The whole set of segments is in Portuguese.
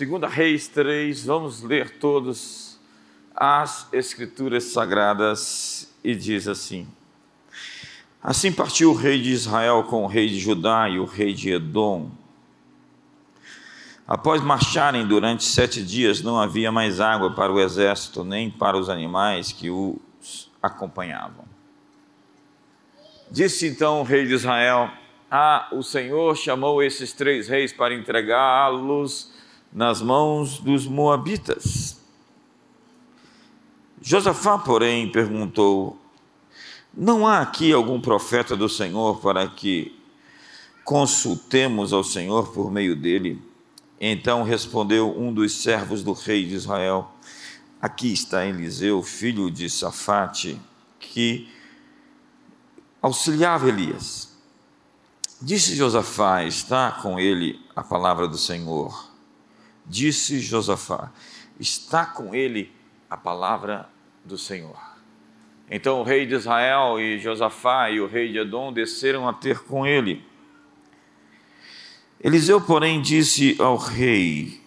Segunda Reis 3, vamos ler todos as escrituras sagradas e diz assim: Assim partiu o rei de Israel com o rei de Judá e o rei de Edom. Após marcharem durante sete dias, não havia mais água para o exército, nem para os animais que os acompanhavam. Disse então o rei de Israel: Ah, o Senhor chamou esses três reis para entregá-los nas mãos dos Moabitas. Josafá, porém, perguntou: Não há aqui algum profeta do Senhor para que consultemos ao Senhor por meio dele? Então respondeu um dos servos do rei de Israel: Aqui está Eliseu, filho de Safate, que auxiliava Elias. Disse Josafá: Está com ele a palavra do Senhor. Disse Josafá: Está com ele a palavra do Senhor. Então o rei de Israel e Josafá e o rei de Edom desceram a ter com ele. Eliseu, porém, disse ao rei: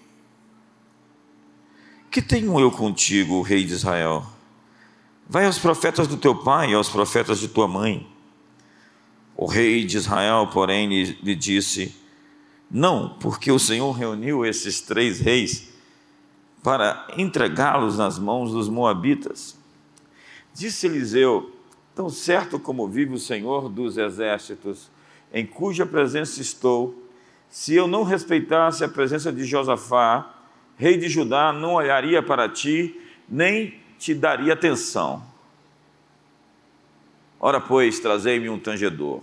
Que tenho eu contigo, rei de Israel? Vai aos profetas do teu pai e aos profetas de tua mãe. O rei de Israel, porém, lhe, disse: Não, porque o Senhor reuniu esses três reis para entregá-los nas mãos dos Moabitas. Disse Eliseu: Tão certo como vive o Senhor dos exércitos, em cuja presença estou, se eu não respeitasse a presença de Josafá, rei de Judá, não olharia para ti, nem te daria atenção. Ora, pois, trazei-me um tangedor.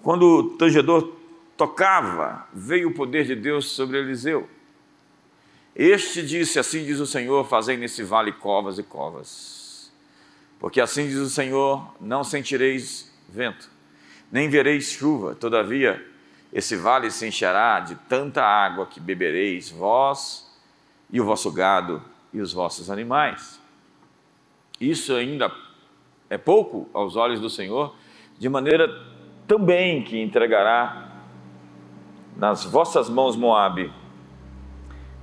Quando o tangedor tocava, veio o poder de Deus sobre Eliseu. Este disse: Assim diz o Senhor: Fazei nesse vale covas e covas. Porque assim diz o Senhor: Não sentireis vento, nem vereis chuva, todavia esse vale se encherá de tanta água que bebereis vós e o vosso gado e os vossos animais. Isso ainda é pouco aos olhos do Senhor, de maneira também que entregará nas vossas mãos Moabe.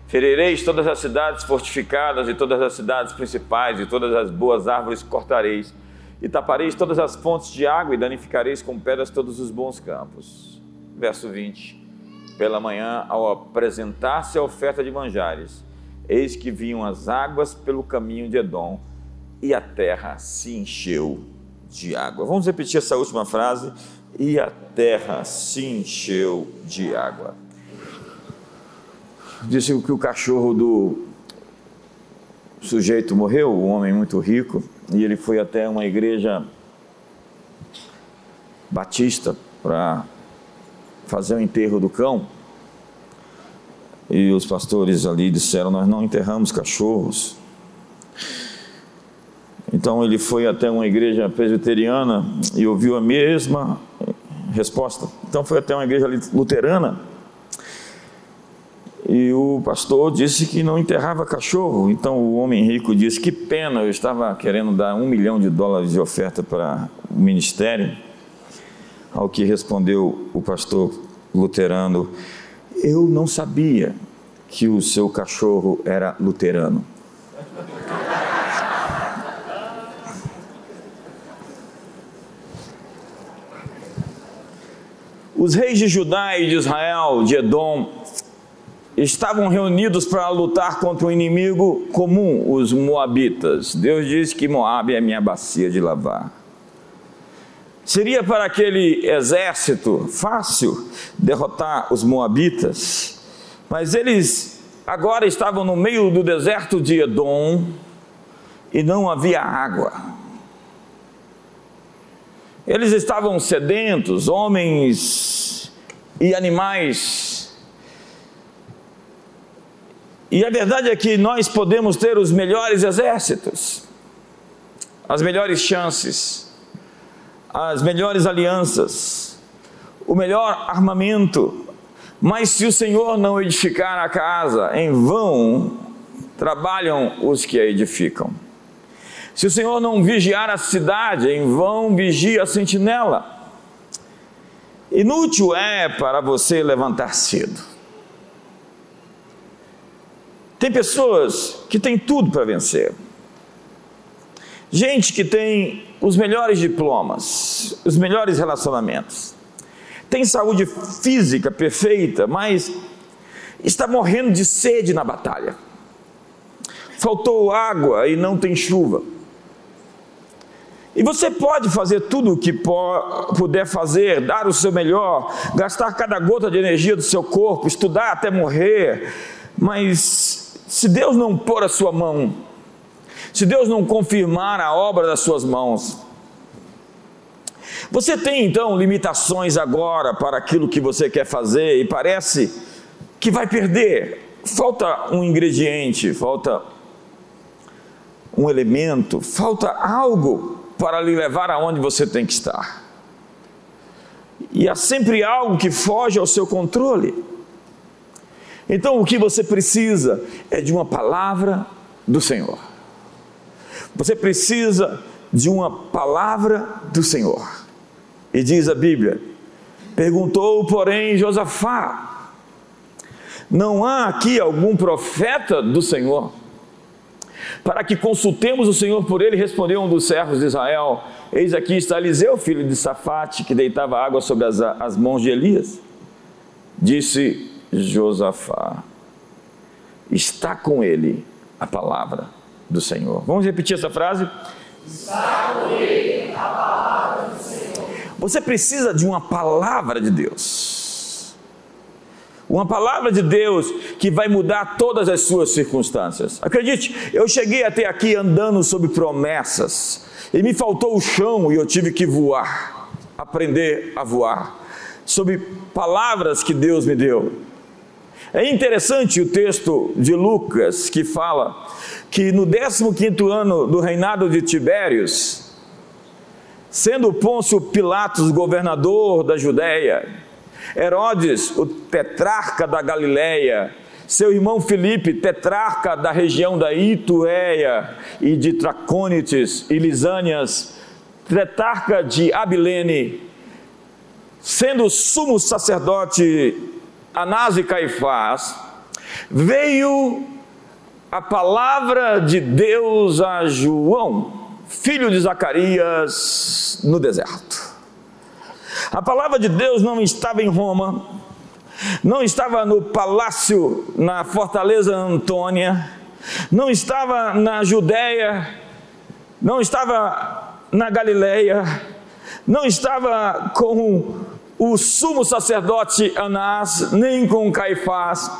Ferireis todas as cidades fortificadas e todas as cidades principais, e todas as boas árvores cortareis, e tapareis todas as fontes de água, e danificareis com pedras todos os bons campos verso 20. Pela manhã, ao apresentar-se a oferta de manjares, eis que vinham as águas pelo caminho de Edom, e a terra se encheu de água. Vamos repetir essa última frase. E a terra se encheu de água. Disse que o cachorro do sujeito morreu, um homem muito rico, e ele foi até uma igreja batista para fazer o enterro do cão. E os pastores ali disseram: Nós não enterramos cachorros. Então ele foi até uma igreja presbiteriana e ouviu a mesma resposta. Então foi até uma igreja luterana e o pastor disse que não enterrava cachorro. Então o homem rico disse: Que pena, eu estava querendo dar um milhão de dólares de oferta para o ministério. Ao que respondeu o pastor luterano: Eu não sabia que o seu cachorro era luterano. Os reis de Judá e de Israel, de Edom, estavam reunidos para lutar contra um inimigo comum, os Moabitas. Deus diz que Moab é minha bacia de lavar. Seria para aquele exército fácil derrotar os Moabitas, mas eles agora estavam no meio do deserto de Edom e não havia água. Eles estavam sedentos, homens e animais. E a verdade é que nós podemos ter os melhores exércitos, as melhores chances, as melhores alianças, o melhor armamento, mas se o Senhor não edificar a casa, em vão trabalham os que a edificam. Se o Senhor não vigiar a cidade, em vão vigia a sentinela. Inútil é para você levantar cedo. Tem pessoas que têm tudo para vencer. Gente que tem os melhores diplomas, os melhores relacionamentos, tem saúde física perfeita, mas está morrendo de sede na batalha. Faltou água e não tem chuva. E você pode fazer tudo o que puder fazer, dar o seu melhor, gastar cada gota de energia do seu corpo, estudar até morrer, mas se Deus não pôr a sua mão, se Deus não confirmar a obra das suas mãos, você tem então limitações agora para aquilo que você quer fazer e parece que vai perder. Falta um ingrediente, falta um elemento, falta algo para lhe levar aonde você tem que estar. E há sempre algo que foge ao seu controle. Então o que você precisa é de uma palavra do Senhor. Você precisa de uma palavra do Senhor. E diz a Bíblia: Perguntou, porém, Josafá: Não há aqui algum profeta do Senhor? Para que consultemos o Senhor por ele, respondeu um dos servos de Israel: Eis aqui está Eliseu, filho de Safate, que deitava água sobre as, as mãos de Elias. Disse Josafá: Está com ele a palavra do Senhor. Vamos repetir essa frase? Está com ele a palavra do Senhor. Você precisa de uma palavra de Deus. Uma palavra de Deus que vai mudar todas as suas circunstâncias. Acredite, eu cheguei até aqui andando sobre promessas e me faltou o chão e eu tive que voar, aprender a voar, sobre palavras que Deus me deu. É interessante o texto de Lucas que fala que no 15 ano do reinado de Tibérios, Sendo Pôncio Pilatos governador da Judéia, Herodes, o tetrarca da Galiléia, seu irmão Filipe, tetrarca da região da Ituéia e de Tracônites e Lisânias, tetrarca de Abilene, sendo sumo sacerdote Anás e Caifás, veio a palavra de Deus a João, filho de Zacarias, no deserto. A palavra de Deus não estava em Roma, não estava no palácio, na fortaleza Antônia, não estava na Judéia, não estava na Galileia, não estava com o sumo sacerdote Anás, nem com Caifás.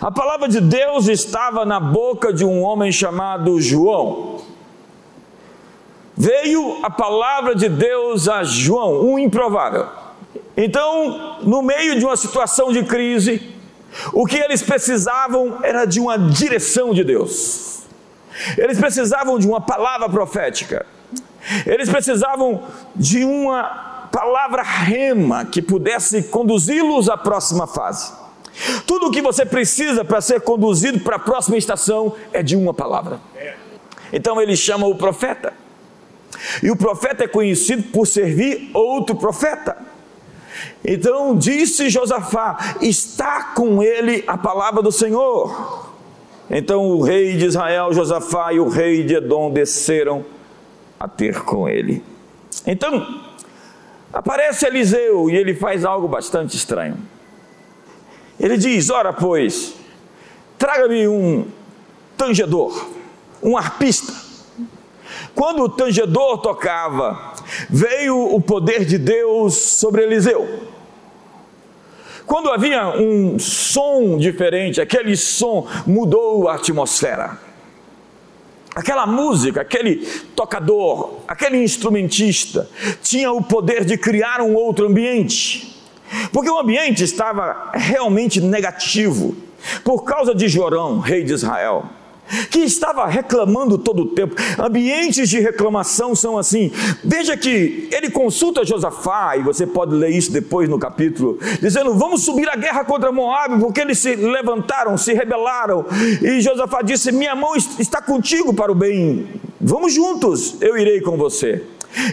A palavra de Deus estava na boca de um homem chamado João veio a palavra de Deus a João, um improvável. Então, no meio de uma situação de crise, o que eles precisavam era de uma direção de Deus. Eles precisavam de uma palavra profética. Eles precisavam de uma palavra rema que pudesse conduzi-los à próxima fase. Tudo o que você precisa para ser conduzido para a próxima estação é de uma palavra. Então ele chama o profeta. E o profeta é conhecido por servir outro profeta. Então disse Josafá: Está com ele a palavra do Senhor. Então o rei de Israel, Josafá, e o rei de Edom desceram a ter com ele. Então, aparece Eliseu e ele faz algo bastante estranho. Ele diz: Ora, pois, traga-me um tangedor, um arpista quando o tangedor tocava, veio o poder de Deus sobre Eliseu. Quando havia um som diferente, aquele som mudou a atmosfera. Aquela música, aquele tocador, aquele instrumentista tinha o poder de criar um outro ambiente. Porque o ambiente estava realmente negativo por causa de Jorão, rei de Israel que estava reclamando todo o tempo. Ambientes de reclamação são assim. Veja que ele consulta Josafá, e você pode ler isso depois no capítulo, dizendo: Vamos subir a guerra contra Moab, porque eles se levantaram, se rebelaram. E Josafá disse: Minha mão está contigo para o bem. Vamos juntos, eu irei com você.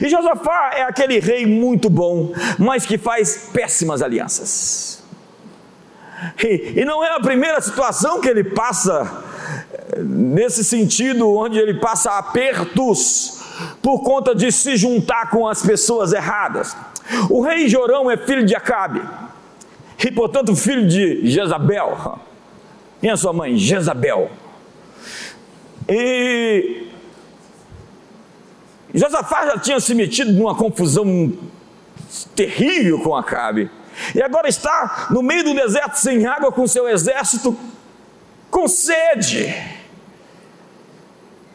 E Josafá é aquele rei muito bom, mas que faz péssimas alianças. E, e não é a primeira situação que ele passa nesse sentido, onde ele passa apertos por conta de se juntar com as pessoas erradas. O rei Jorão é filho de Acabe e, portanto, filho de Jezabel. Quem é sua mãe? Jezabel. E Josafá já tinha se metido numa confusão terrível com Acabe. E agora está no meio do deserto sem água com seu exército com sede.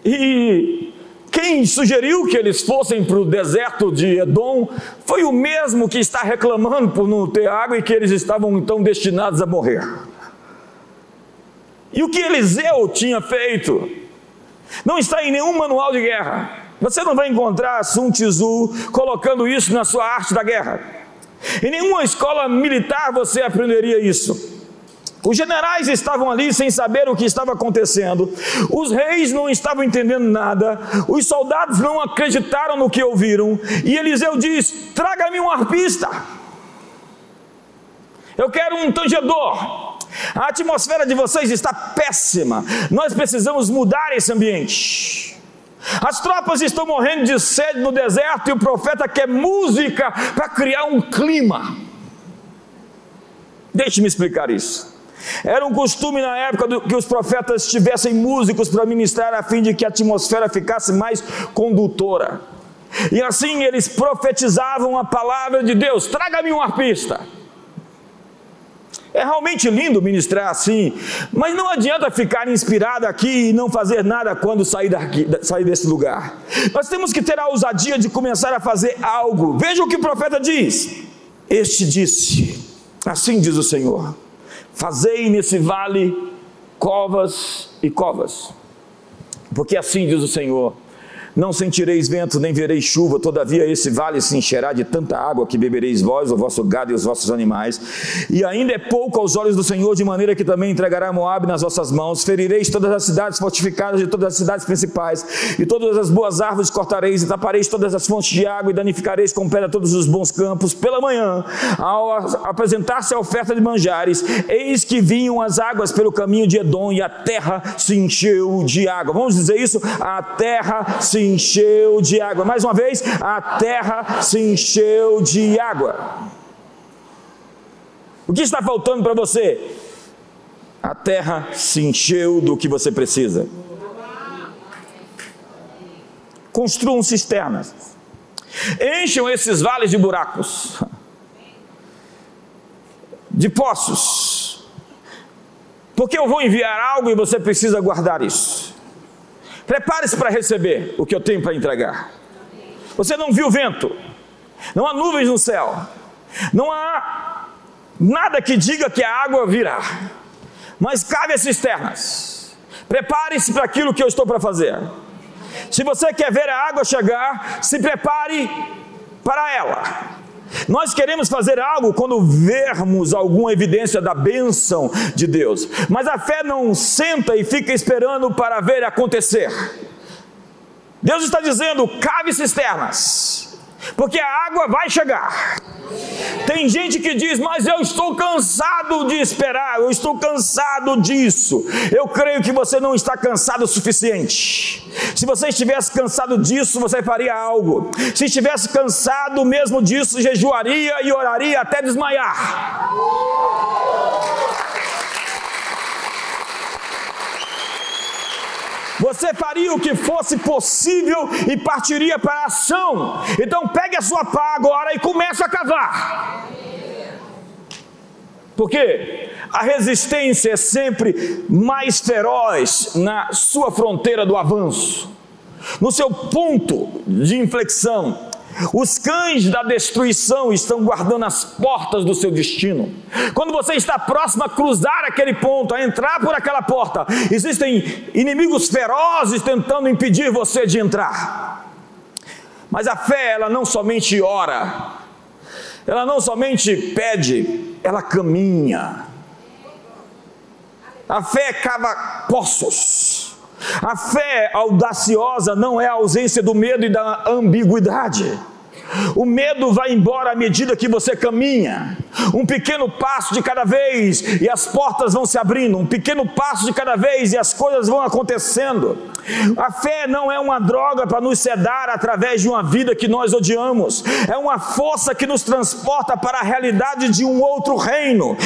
E quem sugeriu que eles fossem para o deserto de Edom foi o mesmo que está reclamando por não ter água e que eles estavam então destinados a morrer. E o que Eliseu tinha feito não está em nenhum manual de guerra. Você não vai encontrar Sun Tzu colocando isso na sua arte da guerra. Em nenhuma escola militar você aprenderia isso. Os generais estavam ali sem saber o que estava acontecendo, os reis não estavam entendendo nada, os soldados não acreditaram no que ouviram, e Eliseu diz: Traga-me um arpista, eu quero um tangedor. A atmosfera de vocês está péssima, nós precisamos mudar esse ambiente. As tropas estão morrendo de sede no deserto e o profeta quer música para criar um clima. Deixe-me explicar isso. Era um costume na época do, que os profetas tivessem músicos para ministrar a fim de que a atmosfera ficasse mais condutora. E assim eles profetizavam a palavra de Deus: traga-me um arpista. É realmente lindo ministrar assim, mas não adianta ficar inspirado aqui e não fazer nada quando sair, daqui, sair desse lugar. Nós temos que ter a ousadia de começar a fazer algo. Veja o que o profeta diz. Este disse: Assim diz o Senhor Fazei nesse vale covas e covas, porque assim diz o Senhor: não sentireis vento, nem vereis chuva, todavia esse vale se encherá de tanta água que bebereis vós, o vosso gado e os vossos animais. E ainda é pouco aos olhos do Senhor, de maneira que também entregará Moab nas vossas mãos. Ferireis todas as cidades fortificadas de todas as cidades principais, e todas as boas árvores cortareis, e tapareis todas as fontes de água, e danificareis com pedra todos os bons campos. Pela manhã, ao apresentar-se a oferta de manjares, eis que vinham as águas pelo caminho de Edom, e a terra se encheu de água. Vamos dizer isso? A terra se encheu de água. Mais uma vez, a terra se encheu de água. O que está faltando para você? A terra se encheu do que você precisa. Construam cisternas. Encham esses vales de buracos, de poços, porque eu vou enviar algo e você precisa guardar isso. Prepare-se para receber o que eu tenho para entregar. Você não viu vento, não há nuvens no céu, não há nada que diga que a água virá, mas cabe as cisternas. Prepare-se para aquilo que eu estou para fazer. Se você quer ver a água chegar, se prepare para ela. Nós queremos fazer algo quando vermos alguma evidência da bênção de Deus, mas a fé não senta e fica esperando para ver acontecer. Deus está dizendo: cave cisternas, porque a água vai chegar. Tem gente que diz, mas eu estou cansado de esperar, eu estou cansado disso. Eu creio que você não está cansado o suficiente. Se você estivesse cansado disso, você faria algo. Se estivesse cansado mesmo disso, jejuaria e oraria até desmaiar. Você faria o que fosse possível e partiria para a ação. Então pegue a sua pá agora e comece a cavar. Porque a resistência é sempre mais feroz na sua fronteira do avanço, no seu ponto de inflexão. Os cães da destruição estão guardando as portas do seu destino. Quando você está próximo a cruzar aquele ponto, a entrar por aquela porta, existem inimigos ferozes tentando impedir você de entrar. Mas a fé, ela não somente ora, ela não somente pede, ela caminha. A fé cava poços. A fé audaciosa não é a ausência do medo e da ambiguidade. O medo vai embora à medida que você caminha. Um pequeno passo de cada vez e as portas vão se abrindo, um pequeno passo de cada vez e as coisas vão acontecendo. A fé não é uma droga para nos sedar através de uma vida que nós odiamos, é uma força que nos transporta para a realidade de um outro reino,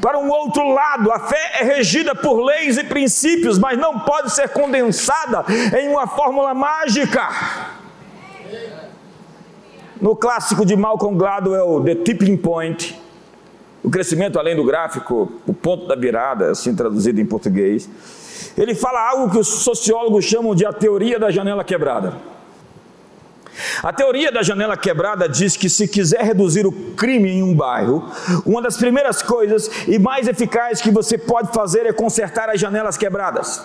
para um outro lado. A fé é regida por leis e princípios, mas não pode ser condensada em uma fórmula mágica. No clássico de Malcolm Gladwell, The Tipping Point, o crescimento além do gráfico, o ponto da virada, assim traduzido em português, ele fala algo que os sociólogos chamam de a teoria da janela quebrada. A teoria da janela quebrada diz que se quiser reduzir o crime em um bairro, uma das primeiras coisas e mais eficazes que você pode fazer é consertar as janelas quebradas.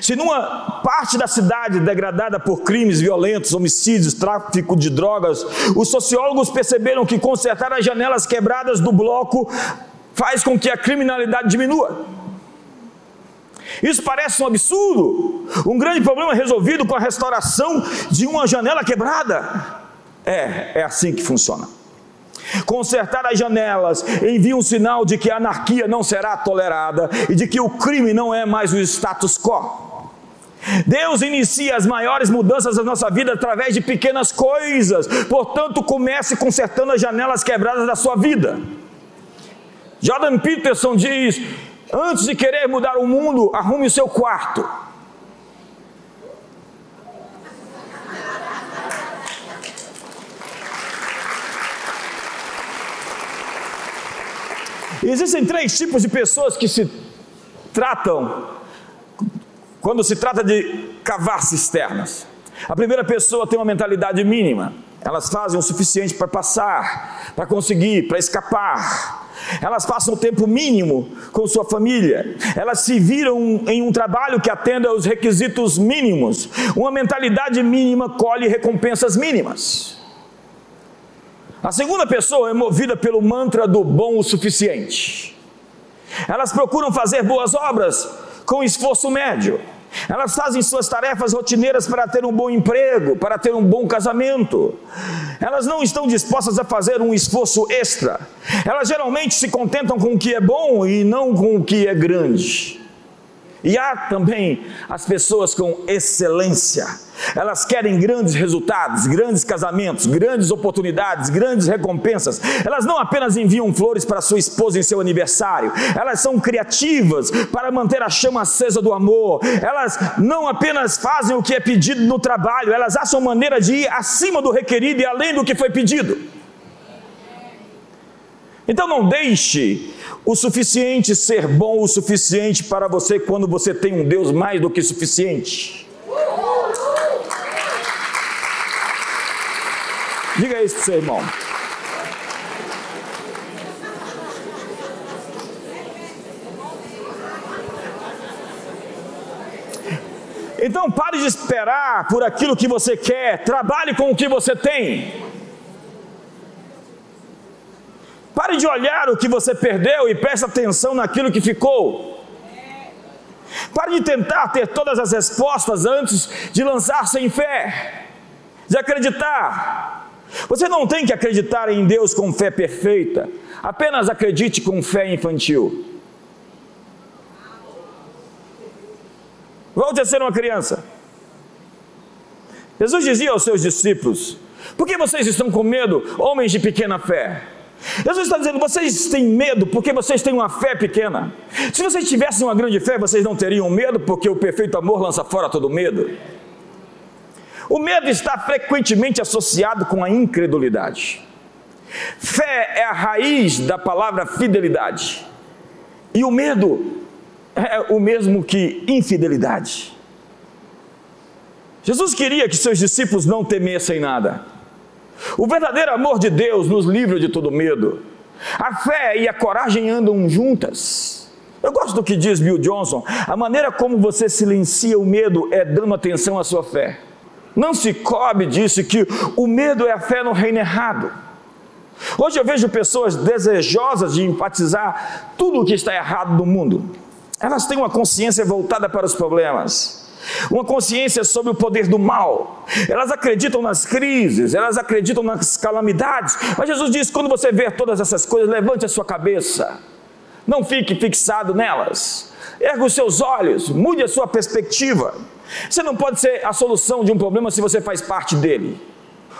Se numa parte da cidade degradada por crimes violentos, homicídios, tráfico de drogas, os sociólogos perceberam que consertar as janelas quebradas do bloco faz com que a criminalidade diminua. Isso parece um absurdo, um grande problema resolvido com a restauração de uma janela quebrada. É, é assim que funciona. Consertar as janelas envia um sinal de que a anarquia não será tolerada e de que o crime não é mais o status quo. Deus inicia as maiores mudanças da nossa vida através de pequenas coisas, portanto, comece consertando as janelas quebradas da sua vida. Jordan Peterson diz: antes de querer mudar o mundo, arrume o seu quarto. Existem três tipos de pessoas que se tratam quando se trata de cavar cisternas. A primeira pessoa tem uma mentalidade mínima, elas fazem o suficiente para passar, para conseguir, para escapar. Elas passam o tempo mínimo com sua família, elas se viram em um trabalho que atenda aos requisitos mínimos. Uma mentalidade mínima colhe recompensas mínimas. A segunda pessoa é movida pelo mantra do bom o suficiente. Elas procuram fazer boas obras com esforço médio. Elas fazem suas tarefas rotineiras para ter um bom emprego, para ter um bom casamento. Elas não estão dispostas a fazer um esforço extra. Elas geralmente se contentam com o que é bom e não com o que é grande. E há também as pessoas com excelência. Elas querem grandes resultados, grandes casamentos, grandes oportunidades, grandes recompensas. Elas não apenas enviam flores para sua esposa em seu aniversário, elas são criativas para manter a chama acesa do amor. Elas não apenas fazem o que é pedido no trabalho, elas acham maneira de ir acima do requerido e além do que foi pedido. Então não deixe o suficiente ser bom o suficiente para você quando você tem um Deus mais do que suficiente. Diga isso para seu irmão. Então pare de esperar por aquilo que você quer, trabalhe com o que você tem. Pare de olhar o que você perdeu e preste atenção naquilo que ficou. Pare de tentar ter todas as respostas antes de lançar-se em fé, de acreditar. Você não tem que acreditar em Deus com fé perfeita, apenas acredite com fé infantil. Volte a ser uma criança. Jesus dizia aos seus discípulos: Por que vocês estão com medo, homens de pequena fé? Jesus está dizendo: vocês têm medo porque vocês têm uma fé pequena. Se vocês tivessem uma grande fé, vocês não teriam medo, porque o perfeito amor lança fora todo medo. O medo está frequentemente associado com a incredulidade. Fé é a raiz da palavra fidelidade. E o medo é o mesmo que infidelidade. Jesus queria que seus discípulos não temessem nada. O verdadeiro amor de Deus nos livra de todo medo. A fé e a coragem andam juntas. Eu gosto do que diz Bill Johnson: a maneira como você silencia o medo é dando atenção à sua fé. Não se cobre disso que o medo é a fé no reino errado. Hoje eu vejo pessoas desejosas de enfatizar tudo o que está errado no mundo. Elas têm uma consciência voltada para os problemas. Uma consciência sobre o poder do mal. Elas acreditam nas crises, elas acreditam nas calamidades. Mas Jesus diz: quando você ver todas essas coisas, levante a sua cabeça, não fique fixado nelas, erga os seus olhos, mude a sua perspectiva. Você não pode ser a solução de um problema se você faz parte dele.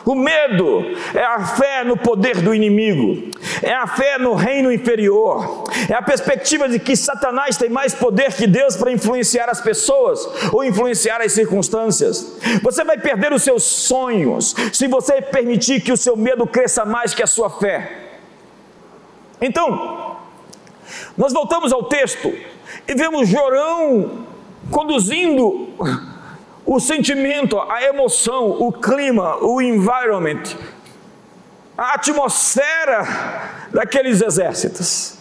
O medo é a fé no poder do inimigo, é a fé no reino inferior, é a perspectiva de que Satanás tem mais poder que Deus para influenciar as pessoas ou influenciar as circunstâncias. Você vai perder os seus sonhos se você permitir que o seu medo cresça mais que a sua fé. Então, nós voltamos ao texto e vemos Jorão conduzindo o sentimento, a emoção, o clima, o environment, a atmosfera daqueles exércitos.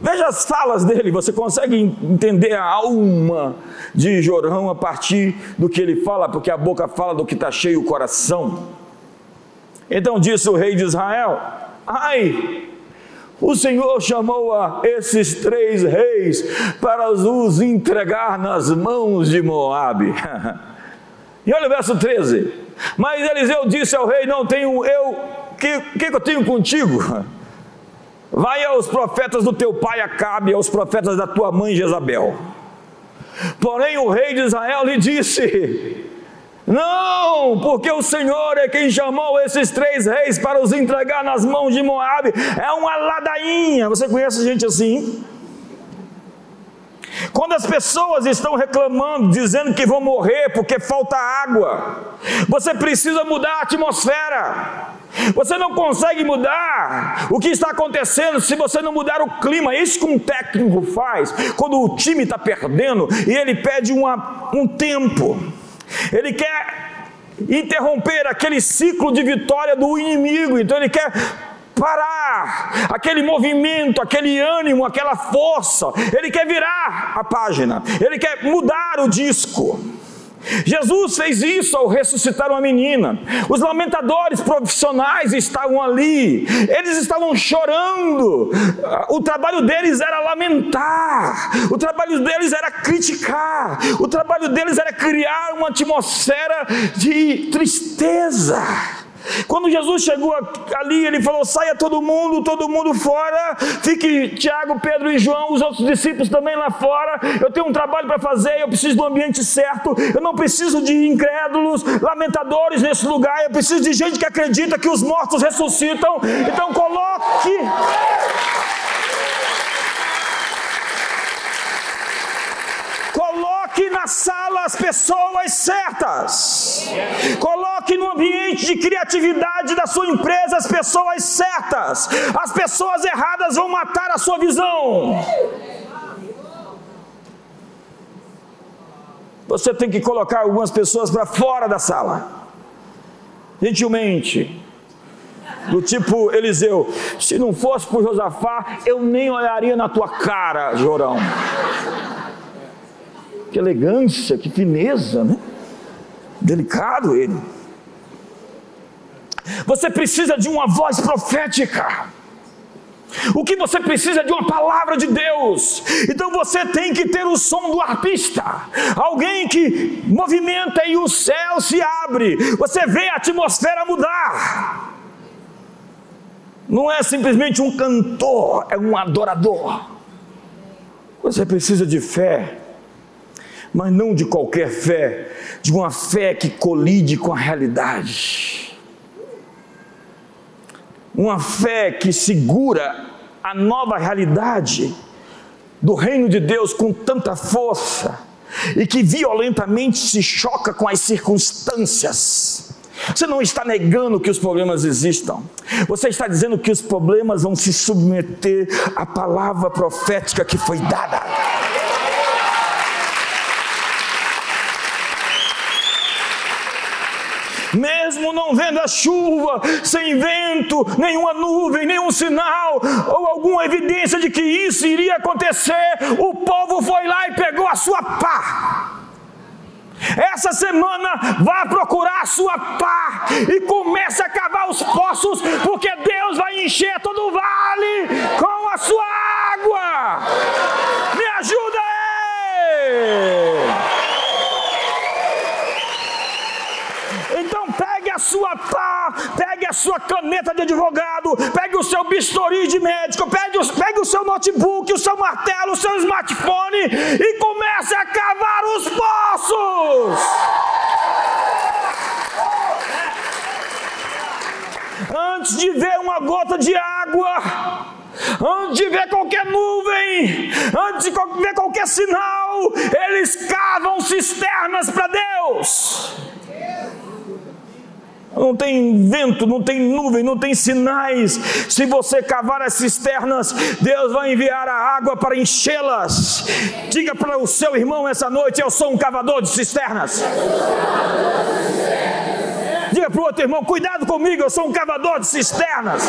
Veja as falas dele, você consegue entender a alma de Jorão a partir do que ele fala, porque a boca fala do que está cheio o coração. Então disse o rei de Israel: Ai, o Senhor chamou a esses três reis para os entregar nas mãos de Moabe. E olha o verso 13. Mas Eliseu disse ao rei: Não tenho eu, o que, que, que eu tenho contigo? Vai aos profetas do teu pai Acabe, aos profetas da tua mãe Jezabel. Porém, o rei de Israel lhe disse: não, porque o Senhor é quem chamou esses três reis para os entregar nas mãos de Moabe. É uma ladainha. Você conhece gente assim? Quando as pessoas estão reclamando, dizendo que vão morrer porque falta água, você precisa mudar a atmosfera. Você não consegue mudar o que está acontecendo se você não mudar o clima. É isso que um técnico faz quando o time está perdendo e ele pede uma, um tempo. Ele quer interromper aquele ciclo de vitória do inimigo, então ele quer parar aquele movimento, aquele ânimo, aquela força. Ele quer virar a página, ele quer mudar o disco. Jesus fez isso ao ressuscitar uma menina. Os lamentadores profissionais estavam ali, eles estavam chorando. O trabalho deles era lamentar, o trabalho deles era criticar, o trabalho deles era criar uma atmosfera de tristeza. Quando Jesus chegou ali, ele falou: saia todo mundo, todo mundo fora, fique Tiago, Pedro e João, os outros discípulos também lá fora. Eu tenho um trabalho para fazer, eu preciso do ambiente certo, eu não preciso de incrédulos, lamentadores nesse lugar, eu preciso de gente que acredita que os mortos ressuscitam. Então coloque. Coloque na sala as pessoas certas. Coloque no ambiente de criatividade da sua empresa as pessoas certas. As pessoas erradas vão matar a sua visão. Você tem que colocar algumas pessoas para fora da sala. Gentilmente. Do tipo Eliseu, se não fosse por Josafá, eu nem olharia na tua cara, Jorão que elegância, que fineza, né? Delicado ele. Você precisa de uma voz profética. O que você precisa é de uma palavra de Deus. Então você tem que ter o som do arpista. Alguém que movimenta e o céu se abre. Você vê a atmosfera mudar. Não é simplesmente um cantor, é um adorador. Você precisa de fé mas não de qualquer fé, de uma fé que colide com a realidade. Uma fé que segura a nova realidade do reino de Deus com tanta força e que violentamente se choca com as circunstâncias. Você não está negando que os problemas existam. Você está dizendo que os problemas vão se submeter à palavra profética que foi dada. Mesmo não vendo a chuva, sem vento, nenhuma nuvem, nenhum sinal ou alguma evidência de que isso iria acontecer, o povo foi lá e pegou a sua pá. Essa semana vá procurar a sua pá e comece a cavar os poços, porque Deus vai encher todo o vale com a sua água. Me ajuda aí! Caneta de advogado, pegue o seu bisturi de médico, pegue o, pegue o seu notebook, o seu martelo, o seu smartphone e comece a cavar os poços. Antes de ver uma gota de água, antes de ver qualquer nuvem, antes de ver qualquer sinal, eles cavam cisternas para Deus. Não tem vento, não tem nuvem, não tem sinais. Se você cavar as cisternas, Deus vai enviar a água para enchê-las. Diga para o seu irmão essa noite: Eu sou um cavador de cisternas. Diga para o outro irmão: Cuidado comigo, eu sou um cavador de cisternas.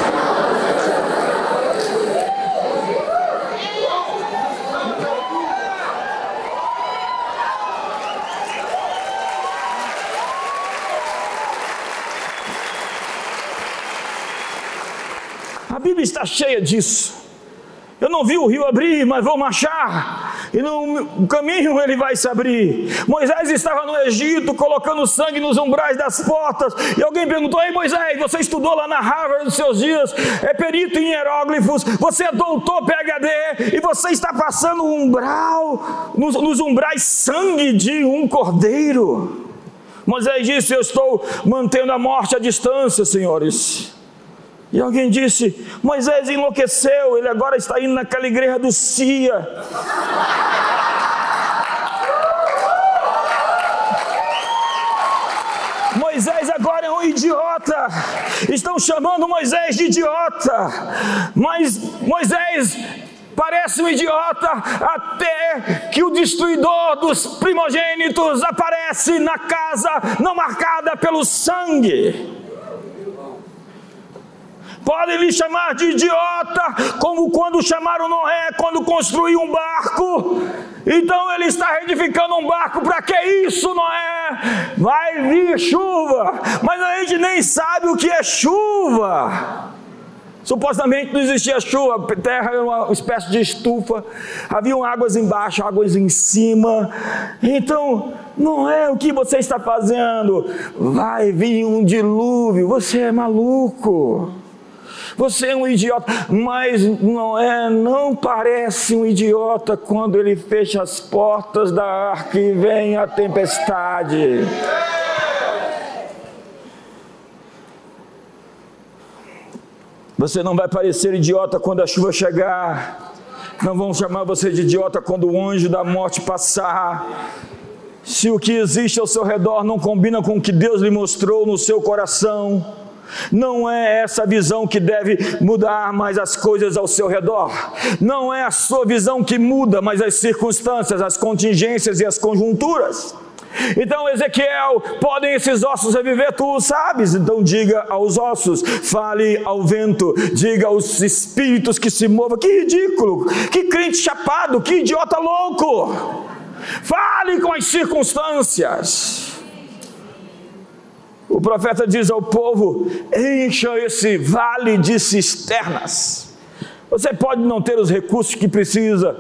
A Bíblia está cheia disso. Eu não vi o rio abrir, mas vou marchar. E no caminho ele vai se abrir. Moisés estava no Egito colocando sangue nos umbrais das portas. E alguém perguntou: Ei Moisés, você estudou lá na Harvard nos seus dias? É perito em hieróglifos. Você é doutor PHD. E você está passando um umbral, nos, nos umbrais sangue de um cordeiro. Moisés disse: Eu estou mantendo a morte à distância, senhores. E alguém disse: Moisés enlouqueceu, ele agora está indo naquela igreja do Cia. Moisés agora é um idiota. Estão chamando Moisés de idiota. Mas Moisés parece um idiota até que o destruidor dos primogênitos aparece na casa não marcada pelo sangue. Podem lhe chamar de idiota, como quando chamaram Noé quando construiu um barco. Então ele está reedificando um barco, para que isso, Noé? Vai vir chuva, mas a gente nem sabe o que é chuva. Supostamente não existia chuva, a terra era uma espécie de estufa, haviam águas embaixo, águas em cima. Então, não é o que você está fazendo, vai vir um dilúvio, você é maluco. Você é um idiota, mas não é, não parece um idiota quando ele fecha as portas da arca e vem a tempestade. Você não vai parecer idiota quando a chuva chegar. Não vão chamar você de idiota quando o anjo da morte passar. Se o que existe ao seu redor não combina com o que Deus lhe mostrou no seu coração, não é essa visão que deve mudar mais as coisas ao seu redor. Não é a sua visão que muda, mas as circunstâncias, as contingências e as conjunturas. Então, Ezequiel, podem esses ossos reviver? Tu sabes. Então, diga aos ossos, fale ao vento, diga aos espíritos que se movam. Que ridículo, que crente chapado, que idiota louco. Fale com as circunstâncias. O profeta diz ao povo: encha esse vale de cisternas. Você pode não ter os recursos que precisa,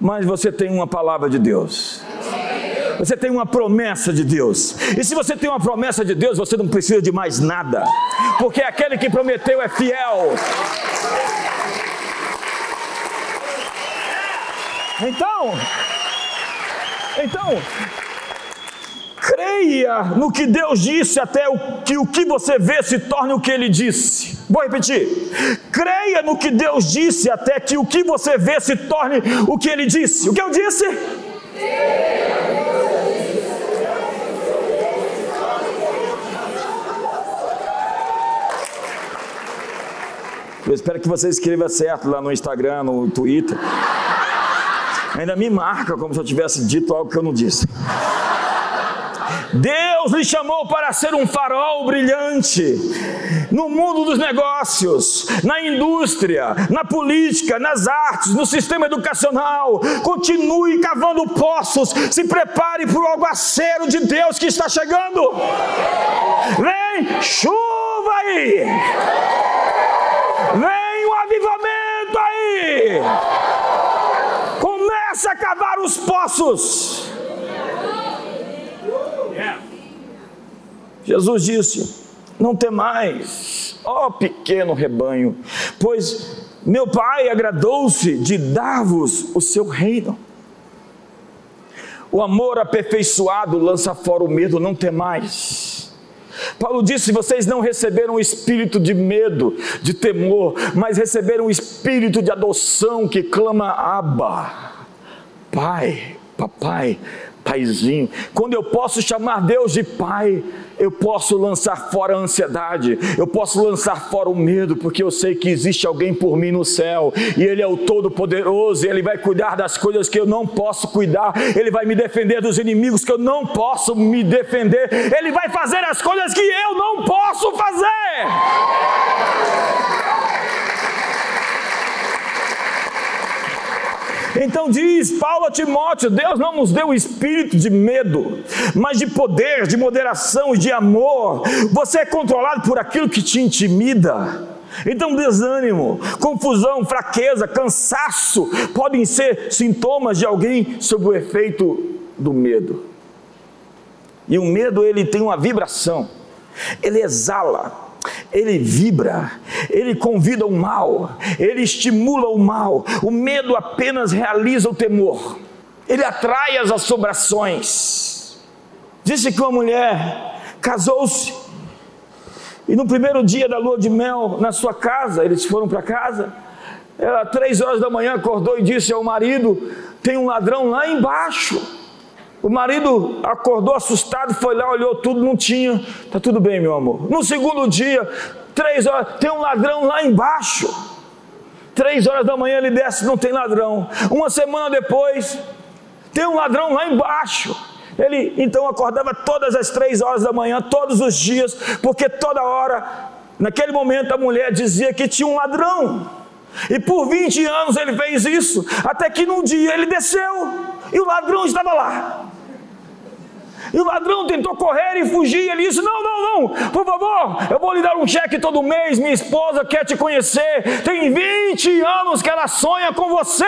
mas você tem uma palavra de Deus. Você tem uma promessa de Deus. E se você tem uma promessa de Deus, você não precisa de mais nada. Porque aquele que prometeu é fiel. Então, então, creia no que Deus disse até o que o que você vê se torne o que ele disse. Vou repetir. Creia no que Deus disse até que o que você vê se torne o que ele disse. O que eu disse? Eu espero que você escreva certo lá no Instagram, no Twitter. Ainda me marca como se eu tivesse dito algo que eu não disse. Deus lhe chamou para ser um farol brilhante no mundo dos negócios, na indústria, na política, nas artes, no sistema educacional. Continue cavando poços, se prepare para o aguaceiro de Deus que está chegando. Vem chuva aí, vem o avivamento aí. Começa a cavar os poços. Jesus disse: não temais, ó pequeno rebanho, pois meu Pai agradou-se de dar-vos o seu reino. O amor aperfeiçoado lança fora o medo, não temais. Paulo disse: vocês não receberam o espírito de medo, de temor, mas receberam o espírito de adoção que clama Abba, Pai, Papai, Paizinho. Quando eu posso chamar Deus de Pai, eu posso lançar fora a ansiedade, eu posso lançar fora o medo, porque eu sei que existe alguém por mim no céu, e Ele é o Todo-Poderoso, Ele vai cuidar das coisas que eu não posso cuidar, Ele vai me defender dos inimigos que eu não posso me defender, Ele vai fazer as coisas que eu não posso fazer. Então diz Paulo a Timóteo: Deus não nos deu o espírito de medo, mas de poder, de moderação e de amor. Você é controlado por aquilo que te intimida. Então, desânimo, confusão, fraqueza, cansaço podem ser sintomas de alguém sob o efeito do medo. E o medo ele tem uma vibração, ele exala ele vibra, ele convida o mal, ele estimula o mal. O medo apenas realiza o temor, ele atrai as assombrações. Disse que uma mulher casou-se e no primeiro dia da lua de mel na sua casa, eles foram para casa. Ela, três horas da manhã, acordou e disse ao marido: Tem um ladrão lá embaixo. O marido acordou assustado, foi lá, olhou tudo, não tinha. Tá tudo bem, meu amor. No segundo dia, três horas, tem um ladrão lá embaixo. Três horas da manhã ele desce, não tem ladrão. Uma semana depois, tem um ladrão lá embaixo. Ele então acordava todas as três horas da manhã, todos os dias, porque toda hora, naquele momento, a mulher dizia que tinha um ladrão. E por 20 anos ele fez isso, até que num dia ele desceu e o ladrão estava lá. E o ladrão tentou correr e fugir. Ele disse: Não, não, não, por favor, eu vou lhe dar um cheque todo mês. Minha esposa quer te conhecer. Tem 20 anos que ela sonha com você.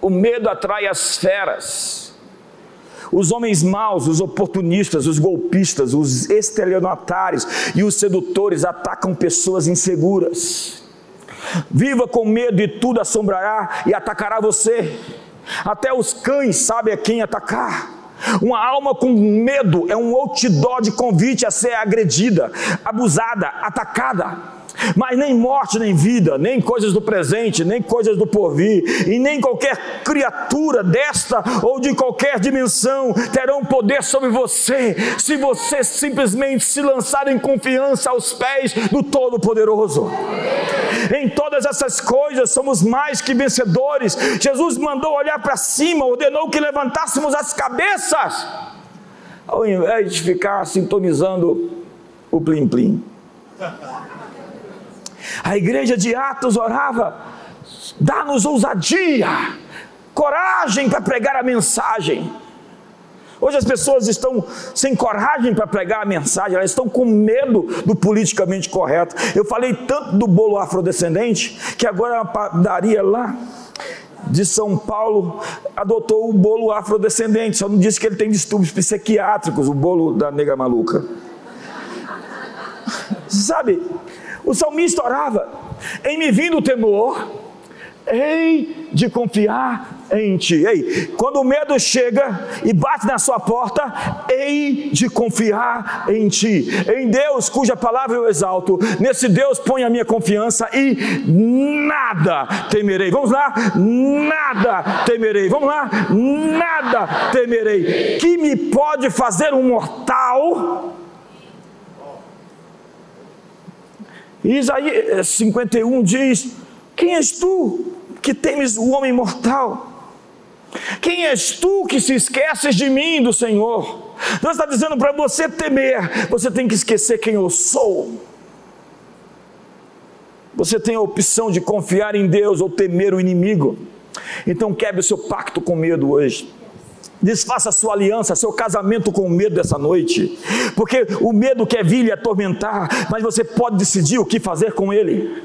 O medo atrai as feras. Os homens maus, os oportunistas, os golpistas, os estelionatários e os sedutores atacam pessoas inseguras. Viva com medo e tudo assombrará e atacará você. Até os cães sabem a quem atacar. Uma alma com medo é um outdoor de convite a ser agredida, abusada, atacada. Mas nem morte, nem vida, nem coisas do presente, nem coisas do porvir, e nem qualquer criatura desta ou de qualquer dimensão terão poder sobre você, se você simplesmente se lançar em confiança aos pés do Todo-Poderoso. Em todas essas coisas somos mais que vencedores. Jesus mandou olhar para cima, ordenou que levantássemos as cabeças, ao invés de ficar sintonizando o plim-plim. A igreja de Atos orava: dá-nos ousadia, coragem para pregar a mensagem. Hoje as pessoas estão sem coragem para pregar a mensagem, elas estão com medo do politicamente correto. Eu falei tanto do bolo afrodescendente que agora a padaria lá de São Paulo adotou o bolo afrodescendente, só não disse que ele tem distúrbios psiquiátricos, o bolo da nega maluca. Sabe, o salmista orava: em me vindo o temor, hei de confiar em ti. Ei, quando o medo chega e bate na sua porta, hei de confiar em ti, em Deus cuja palavra eu exalto. Nesse Deus põe a minha confiança e nada temerei. Vamos lá? Nada temerei. Vamos lá? Nada temerei. Que me pode fazer um mortal? Isaías 51 diz: Quem és tu que temes o homem mortal? Quem és tu que se esqueces de mim, do Senhor? Deus está dizendo para você temer, você tem que esquecer quem eu sou. Você tem a opção de confiar em Deus ou temer o inimigo. Então quebre o seu pacto com medo hoje. Desfaça sua aliança, seu casamento com o medo dessa noite, porque o medo quer vir lhe atormentar, mas você pode decidir o que fazer com ele.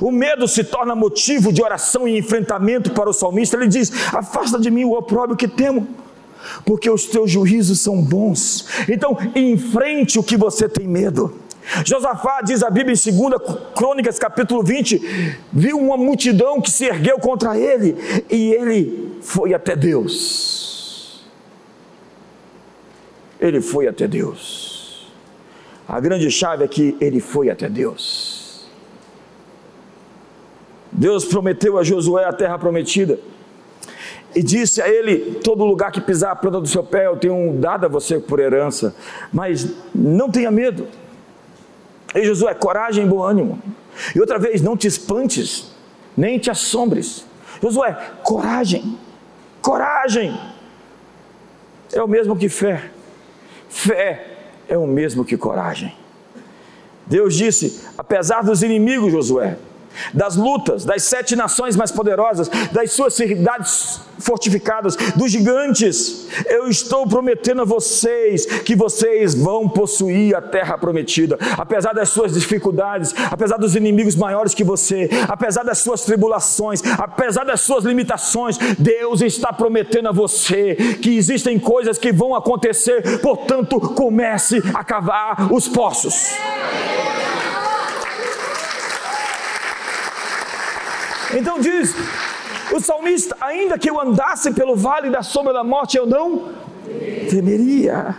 O medo se torna motivo de oração e enfrentamento para o salmista. Ele diz: Afasta de mim o opróbrio que temo porque os teus juízos são bons. Então, enfrente o que você tem medo. Josafá diz a Bíblia em 2 Crônicas, capítulo 20, viu uma multidão que se ergueu contra ele e ele foi até Deus. Ele foi até Deus. A grande chave é que ele foi até Deus. Deus prometeu a Josué a terra prometida e disse a ele: Todo lugar que pisar a planta do seu pé eu tenho dado a você por herança, mas não tenha medo. E Josué, coragem e bom ânimo. E outra vez, não te espantes, nem te assombres. Josué, coragem, coragem. É o mesmo que fé. Fé é o mesmo que coragem. Deus disse: apesar dos inimigos, Josué, das lutas, das sete nações mais poderosas, das suas cidades fortificadas, dos gigantes. Eu estou prometendo a vocês que vocês vão possuir a terra prometida, apesar das suas dificuldades, apesar dos inimigos maiores que você, apesar das suas tribulações, apesar das suas limitações. Deus está prometendo a você que existem coisas que vão acontecer, portanto, comece a cavar os poços. Então diz o salmista: ainda que eu andasse pelo vale da sombra da morte, eu não temeria.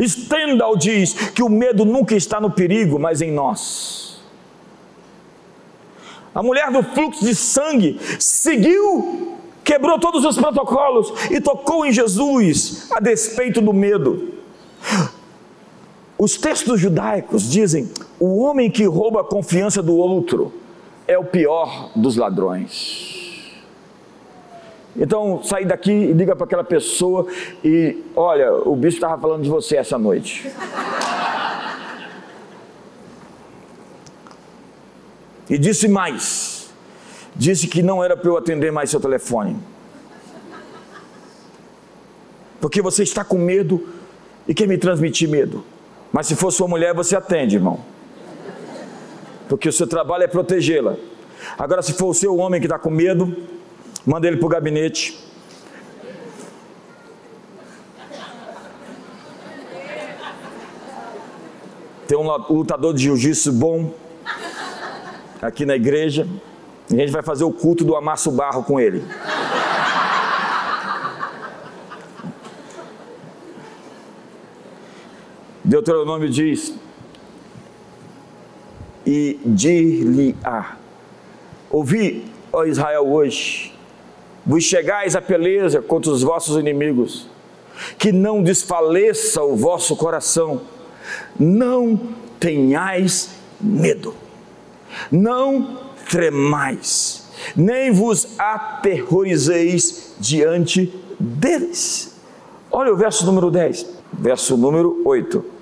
Stendhal diz que o medo nunca está no perigo, mas em nós. A mulher do fluxo de sangue seguiu, quebrou todos os protocolos e tocou em Jesus, a despeito do medo. Os textos judaicos dizem: o homem que rouba a confiança do outro é o pior dos ladrões. Então, sai daqui e liga para aquela pessoa e, olha, o bispo estava falando de você essa noite. E disse mais: disse que não era para eu atender mais seu telefone. Porque você está com medo e quer me transmitir medo. Mas se for sua mulher, você atende, irmão porque o seu trabalho é protegê-la. Agora, se for o seu homem que está com medo, manda ele para o gabinete. Tem um lutador de jiu-jitsu bom aqui na igreja. E a gente vai fazer o culto do amasso barro com ele. Deuteronômio diz: e dir-lhe-á: Ouvi, ó Israel, hoje, vos chegais a peleja contra os vossos inimigos, que não desfaleça o vosso coração, não tenhais medo, não tremais, nem vos aterrorizeis diante deles. Olha o verso número 10, verso número 8.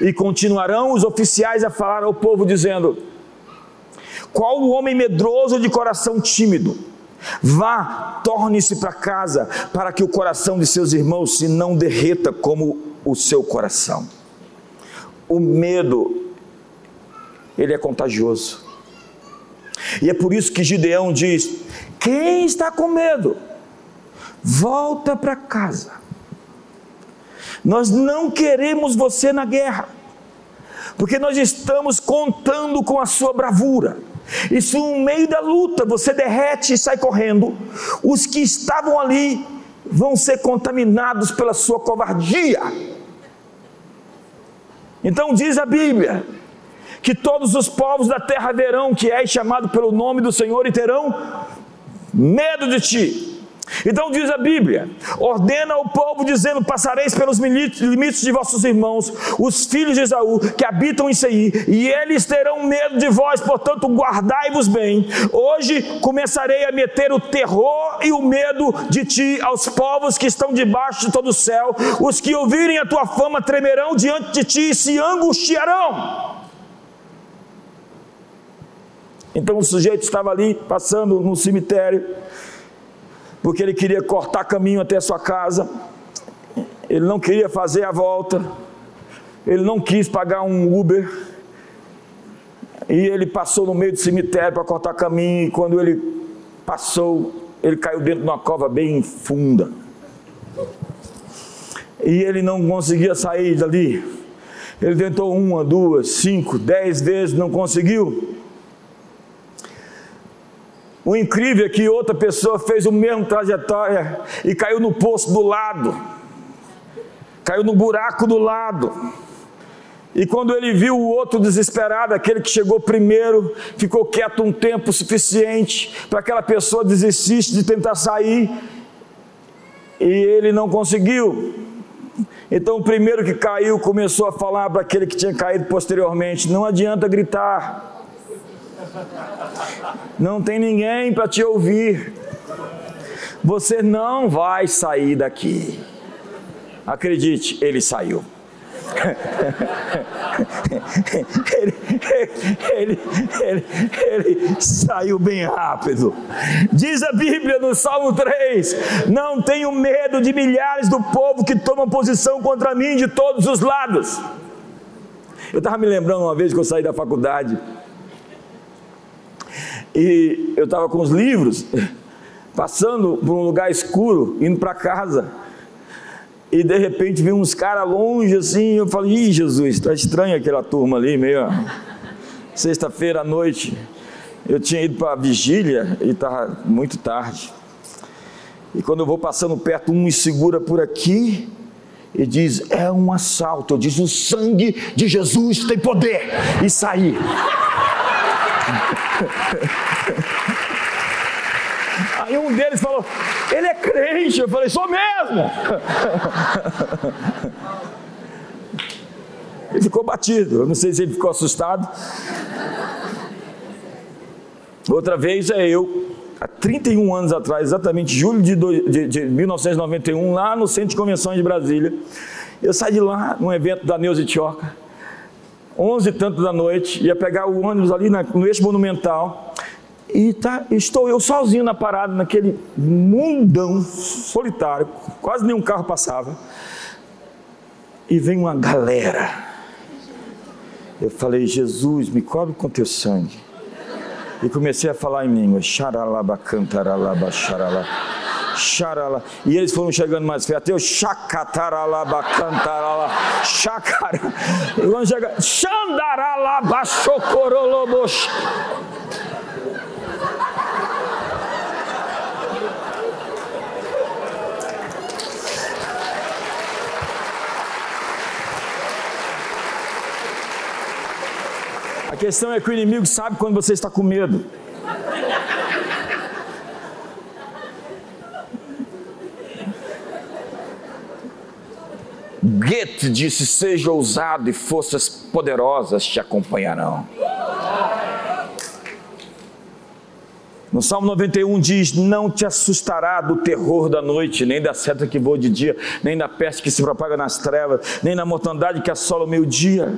E continuarão os oficiais a falar ao povo, dizendo: Qual o homem medroso de coração tímido? Vá, torne-se para casa, para que o coração de seus irmãos se não derreta como o seu coração. O medo, ele é contagioso. E é por isso que Gideão diz: quem está com medo, volta para casa nós não queremos você na guerra, porque nós estamos contando com a sua bravura. E se no meio da luta você derrete e sai correndo, os que estavam ali vão ser contaminados pela sua covardia. Então diz a Bíblia que todos os povos da terra verão que és chamado pelo nome do Senhor e terão medo de ti. Então diz a Bíblia: ordena ao povo, dizendo: Passareis pelos limites de vossos irmãos, os filhos de Esaú, que habitam em Seir, e eles terão medo de vós, portanto, guardai-vos bem. Hoje começarei a meter o terror e o medo de ti aos povos que estão debaixo de todo o céu. Os que ouvirem a tua fama tremerão diante de ti e se angustiarão. Então o sujeito estava ali, passando no cemitério porque ele queria cortar caminho até a sua casa, ele não queria fazer a volta, ele não quis pagar um Uber, e ele passou no meio do cemitério para cortar caminho, e quando ele passou, ele caiu dentro de uma cova bem funda. e ele não conseguia sair dali. Ele tentou uma, duas, cinco, dez vezes, não conseguiu. O incrível é que outra pessoa fez o mesmo trajetória e caiu no poço do lado, caiu no buraco do lado. E quando ele viu o outro desesperado, aquele que chegou primeiro, ficou quieto um tempo suficiente para aquela pessoa desistisse de tentar sair, e ele não conseguiu. Então o primeiro que caiu começou a falar para aquele que tinha caído posteriormente: não adianta gritar, não tem ninguém para te ouvir. Você não vai sair daqui. Acredite, ele saiu. ele, ele, ele, ele, saiu bem rápido. Diz a Bíblia no Salmo 3: Não tenho medo de milhares do povo que tomam posição contra mim de todos os lados. Eu estava me lembrando uma vez que eu saí da faculdade e eu estava com os livros, passando por um lugar escuro, indo para casa. E de repente vi uns caras longe assim. Eu falei: Ih, Jesus, está estranho aquela turma ali, meio. Sexta-feira à noite. Eu tinha ido para a vigília e estava muito tarde. E quando eu vou passando perto, um me segura por aqui e diz: É um assalto. Eu diz: O sangue de Jesus tem poder. E saí. Aí um deles falou: Ele é crente. Eu falei: Sou mesmo. Ele ficou batido. Eu não sei se ele ficou assustado. Outra vez é eu, há 31 anos atrás, exatamente julho de, de, de 1991, lá no Centro de Convenções de Brasília. Eu saí de lá num evento da Neuza Tioca, 11 e tanto da noite, ia pegar o ônibus ali na, no eixo monumental, e tá, estou eu sozinho na parada, naquele mundão solitário, quase nenhum carro passava, e vem uma galera. Eu falei, Jesus, me cobre com teu sangue. E comecei a falar em língua, xaralabacantaralaba, xaralá. Xarala. E eles foram chegando mais perto. Eu chacataralaba, cantarala, chacara. E quando chega, xandaralaba, chocorolobox. A questão é que o inimigo sabe quando você está com medo. Goethe disse: Seja ousado e forças poderosas te acompanharão. No Salmo 91 diz: Não te assustará do terror da noite, nem da seta que voa de dia, nem da peste que se propaga nas trevas, nem da mortandade que assola o meio-dia.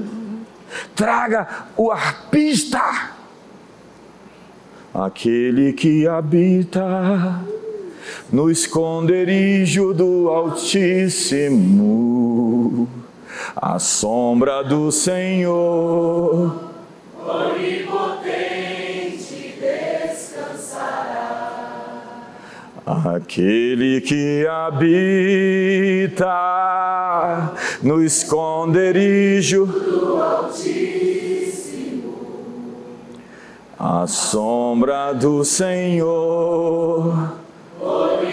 Traga o arpista, aquele que habita no esconderijo do Altíssimo, a sombra do Senhor. Onipotente descansará. Aquele que habita no esconderijo do Altíssimo, a sombra do Senhor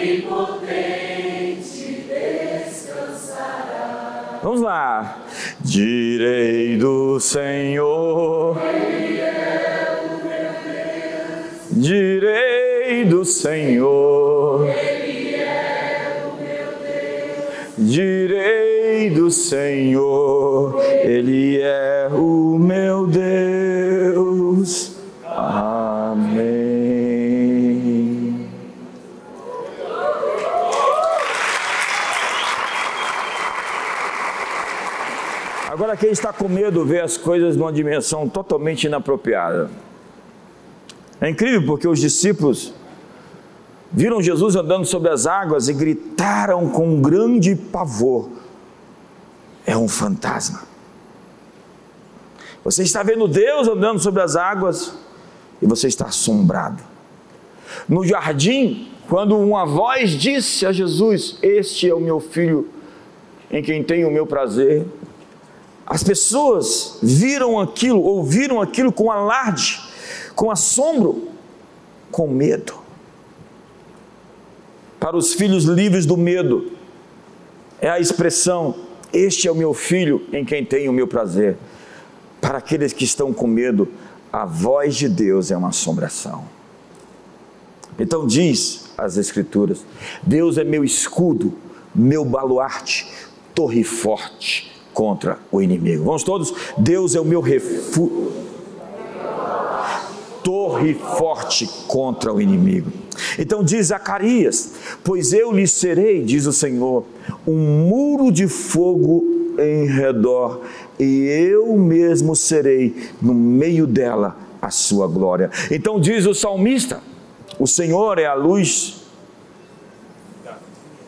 onipotente descansará. Vamos lá. Direi do Senhor. Ele é o meu Deus. Direi do Senhor. Ele é o meu Deus. Direi do Senhor. Ele é o quem está com medo vê as coisas numa dimensão totalmente inapropriada. É incrível porque os discípulos viram Jesus andando sobre as águas e gritaram com grande pavor: É um fantasma. Você está vendo Deus andando sobre as águas e você está assombrado. No jardim, quando uma voz disse a Jesus: Este é o meu filho em quem tenho o meu prazer. As pessoas viram aquilo, ouviram aquilo com alarde, com assombro, com medo. Para os filhos livres do medo, é a expressão: Este é o meu filho em quem tenho o meu prazer. Para aqueles que estão com medo, a voz de Deus é uma assombração. Então diz as Escrituras: Deus é meu escudo, meu baluarte, torre forte contra o inimigo. Vamos todos? Deus é o meu refúgio, torre forte contra o inimigo. Então diz Zacarias: Pois eu lhe serei, diz o Senhor, um muro de fogo em redor, e eu mesmo serei no meio dela a sua glória. Então diz o salmista: O Senhor é a luz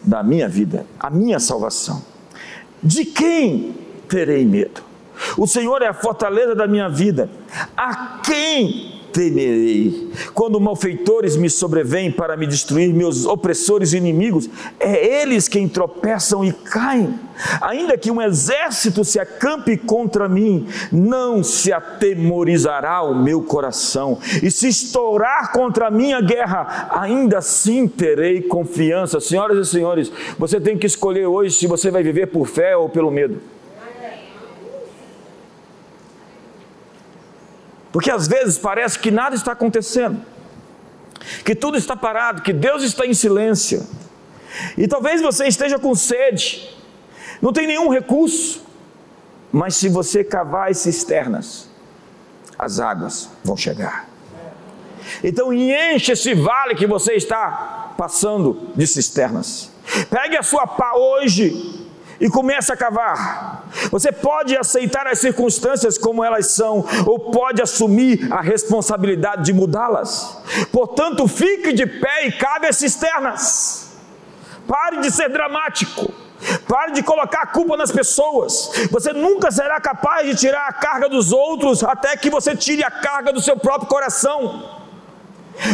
da minha vida, a minha salvação. De quem terei medo? O Senhor é a fortaleza da minha vida. A quem temerei. Quando malfeitores me sobrevêm para me destruir, meus opressores e inimigos, é eles quem tropeçam e caem. Ainda que um exército se acampe contra mim, não se atemorizará o meu coração. E se estourar contra a minha guerra, ainda assim terei confiança. Senhoras e senhores, você tem que escolher hoje se você vai viver por fé ou pelo medo. Porque às vezes parece que nada está acontecendo, que tudo está parado, que Deus está em silêncio. E talvez você esteja com sede, não tem nenhum recurso, mas se você cavar as cisternas, as águas vão chegar. Então enche esse vale que você está passando de cisternas. Pegue a sua pá hoje e comece a cavar. Você pode aceitar as circunstâncias como elas são, ou pode assumir a responsabilidade de mudá-las. Portanto, fique de pé e cave as cisternas. Pare de ser dramático. Pare de colocar a culpa nas pessoas. Você nunca será capaz de tirar a carga dos outros até que você tire a carga do seu próprio coração.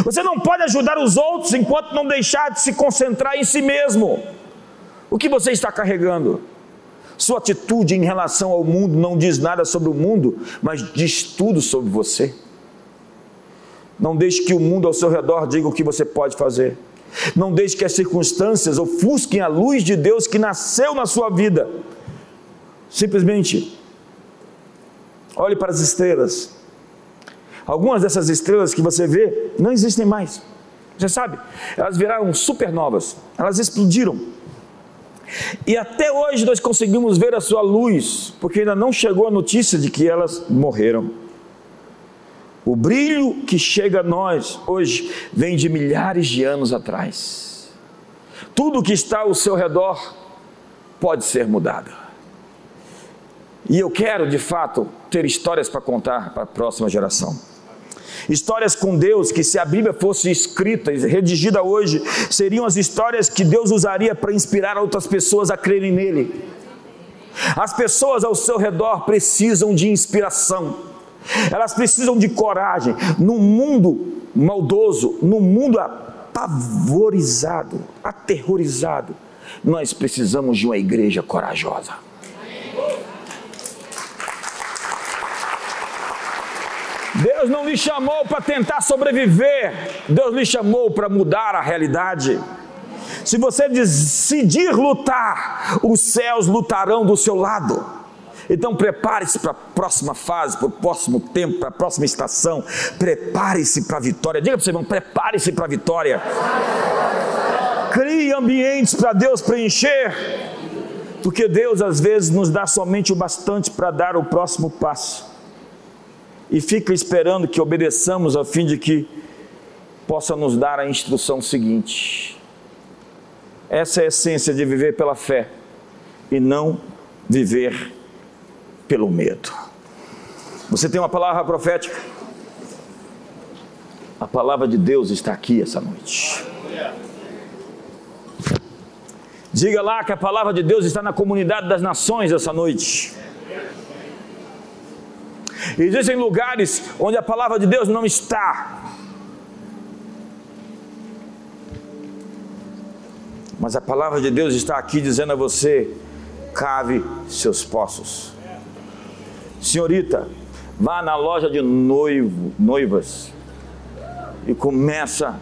Você não pode ajudar os outros enquanto não deixar de se concentrar em si mesmo. O que você está carregando? Sua atitude em relação ao mundo não diz nada sobre o mundo, mas diz tudo sobre você. Não deixe que o mundo ao seu redor diga o que você pode fazer. Não deixe que as circunstâncias ofusquem a luz de Deus que nasceu na sua vida. Simplesmente olhe para as estrelas. Algumas dessas estrelas que você vê não existem mais. Você sabe? Elas viraram supernovas. Elas explodiram. E até hoje nós conseguimos ver a sua luz, porque ainda não chegou a notícia de que elas morreram. O brilho que chega a nós hoje vem de milhares de anos atrás. Tudo que está ao seu redor pode ser mudado. E eu quero, de fato, ter histórias para contar para a próxima geração. Histórias com Deus que, se a Bíblia fosse escrita e redigida hoje, seriam as histórias que Deus usaria para inspirar outras pessoas a crerem nele. As pessoas ao seu redor precisam de inspiração, elas precisam de coragem. No mundo maldoso, no mundo apavorizado, aterrorizado, nós precisamos de uma igreja corajosa. Deus não lhe chamou para tentar sobreviver, Deus lhe chamou para mudar a realidade. Se você decidir lutar, os céus lutarão do seu lado. Então prepare-se para a próxima fase, para o próximo tempo, para a próxima estação. Prepare-se para a vitória. Diga para o seu irmão: prepare-se para a vitória. Crie ambientes para Deus preencher. Porque Deus às vezes nos dá somente o bastante para dar o próximo passo e fica esperando que obedeçamos a fim de que possa nos dar a instrução seguinte. Essa é a essência de viver pela fé e não viver pelo medo. Você tem uma palavra profética? A palavra de Deus está aqui essa noite. Diga lá que a palavra de Deus está na comunidade das nações essa noite. Existem lugares onde a palavra de Deus não está. Mas a palavra de Deus está aqui dizendo a você: cave seus poços. Senhorita, vá na loja de noivo, noivas e começa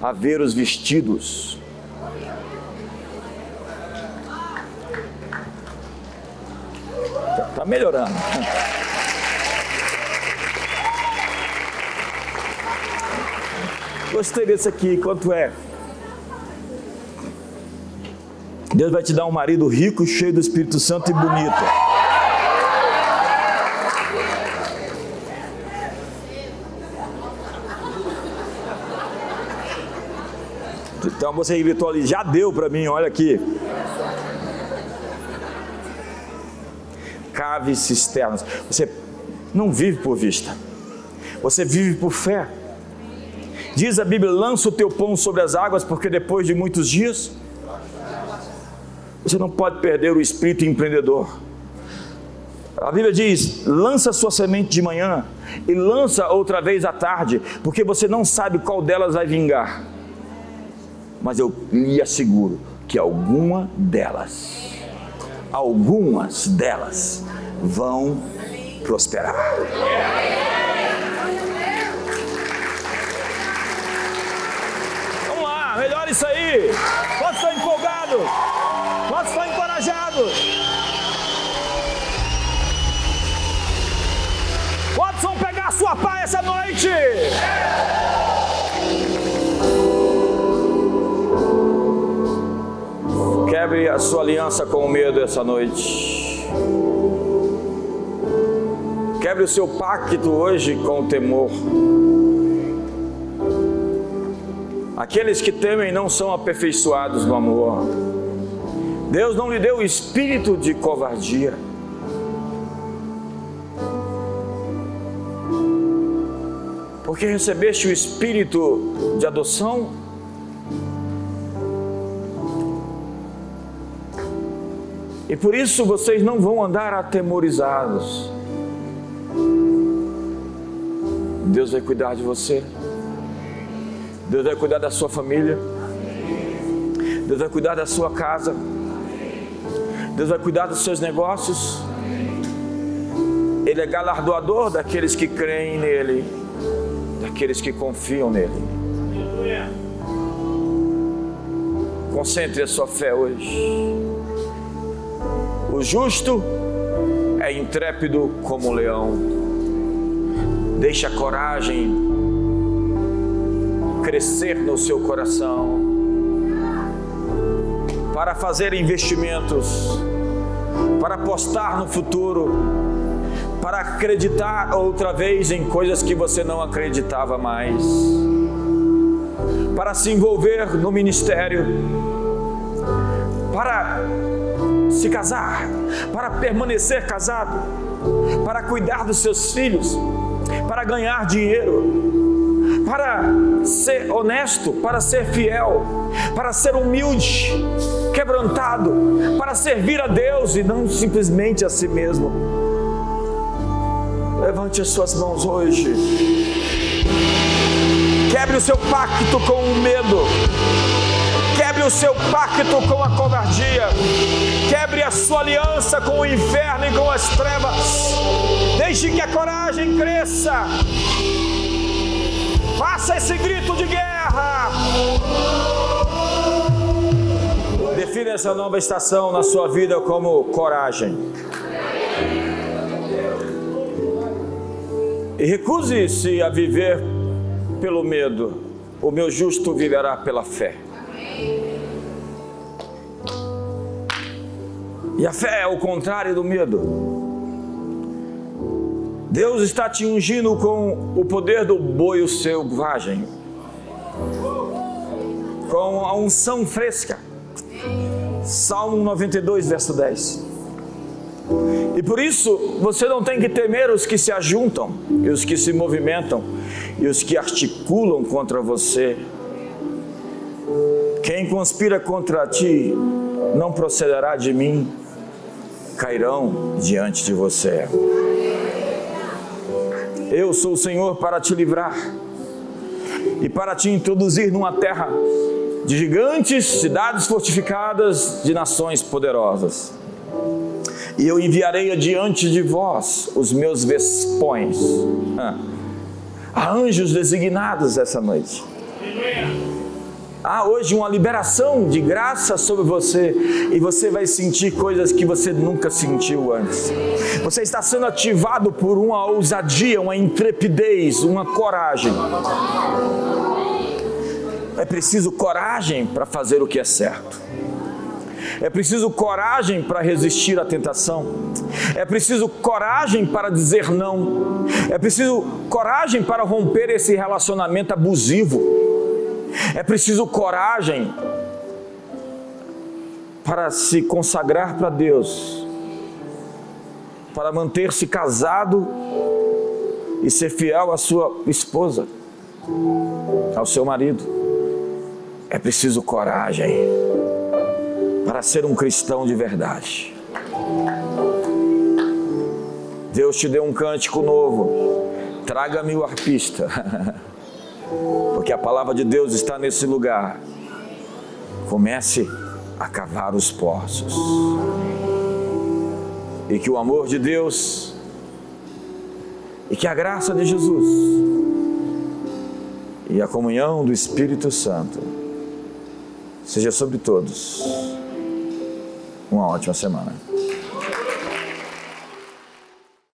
a ver os vestidos. Está melhorando. Gostei desse aqui, quanto é? Deus vai te dar um marido rico, cheio do Espírito Santo e bonito. Então você gritou ali, já deu para mim, olha aqui. Cave cisternas. Você não vive por vista, você vive por fé. Diz a Bíblia: lança o teu pão sobre as águas, porque depois de muitos dias, você não pode perder o espírito empreendedor. A Bíblia diz: lança sua semente de manhã e lança outra vez à tarde, porque você não sabe qual delas vai vingar. Mas eu lhe asseguro que alguma delas, algumas delas vão prosperar. Isso aí. Quantos estão empolgados? Quantos estão encorajados? Quantos vão pegar a sua paz essa noite? Quebre a sua aliança com o medo essa noite. Quebre o seu pacto hoje com o temor. Aqueles que temem não são aperfeiçoados no amor. Deus não lhe deu o espírito de covardia. Porque recebeste o espírito de adoção. E por isso vocês não vão andar atemorizados. Deus vai cuidar de você. Deus vai cuidar da sua família. Deus vai cuidar da sua casa. Deus vai cuidar dos seus negócios. Ele é galardoador daqueles que creem nele, daqueles que confiam nele. Concentre a sua fé hoje. O justo é intrépido como um leão. Deixa a coragem crescer no seu coração, para fazer investimentos, para apostar no futuro, para acreditar outra vez em coisas que você não acreditava mais, para se envolver no ministério, para se casar, para permanecer casado, para cuidar dos seus filhos, para ganhar dinheiro, para ser honesto, para ser fiel, para ser humilde, quebrantado, para servir a Deus e não simplesmente a si mesmo. Levante as suas mãos hoje. Quebre o seu pacto com o medo. Quebre o seu pacto com a covardia. Quebre a sua aliança com o inferno e com as trevas. Deixe que a coragem cresça. Faça esse grito de guerra. Defina essa nova estação na sua vida como coragem. E recuse-se a viver pelo medo. O meu justo viverá pela fé. E a fé é o contrário do medo. Deus está te ungindo com o poder do boio selvagem, com a unção fresca. Salmo 92, verso 10. E por isso você não tem que temer os que se ajuntam, e os que se movimentam, e os que articulam contra você. Quem conspira contra ti não procederá de mim, cairão diante de você. Eu sou o Senhor para te livrar e para te introduzir numa terra de gigantes, cidades fortificadas, de nações poderosas. E eu enviarei adiante de vós os meus vespões. Há anjos designados essa noite. Há hoje uma liberação de graça sobre você e você vai sentir coisas que você nunca sentiu antes. Você está sendo ativado por uma ousadia, uma intrepidez, uma coragem. É preciso coragem para fazer o que é certo. É preciso coragem para resistir à tentação. É preciso coragem para dizer não. É preciso coragem para romper esse relacionamento abusivo. É preciso coragem para se consagrar para Deus, para manter-se casado e ser fiel à sua esposa, ao seu marido. É preciso coragem para ser um cristão de verdade. Deus te deu um cântico novo. Traga-me o arpista. porque a palavra de Deus está nesse lugar. Comece a cavar os poços. E que o amor de Deus e que a graça de Jesus e a comunhão do Espírito Santo seja sobre todos. Uma ótima semana.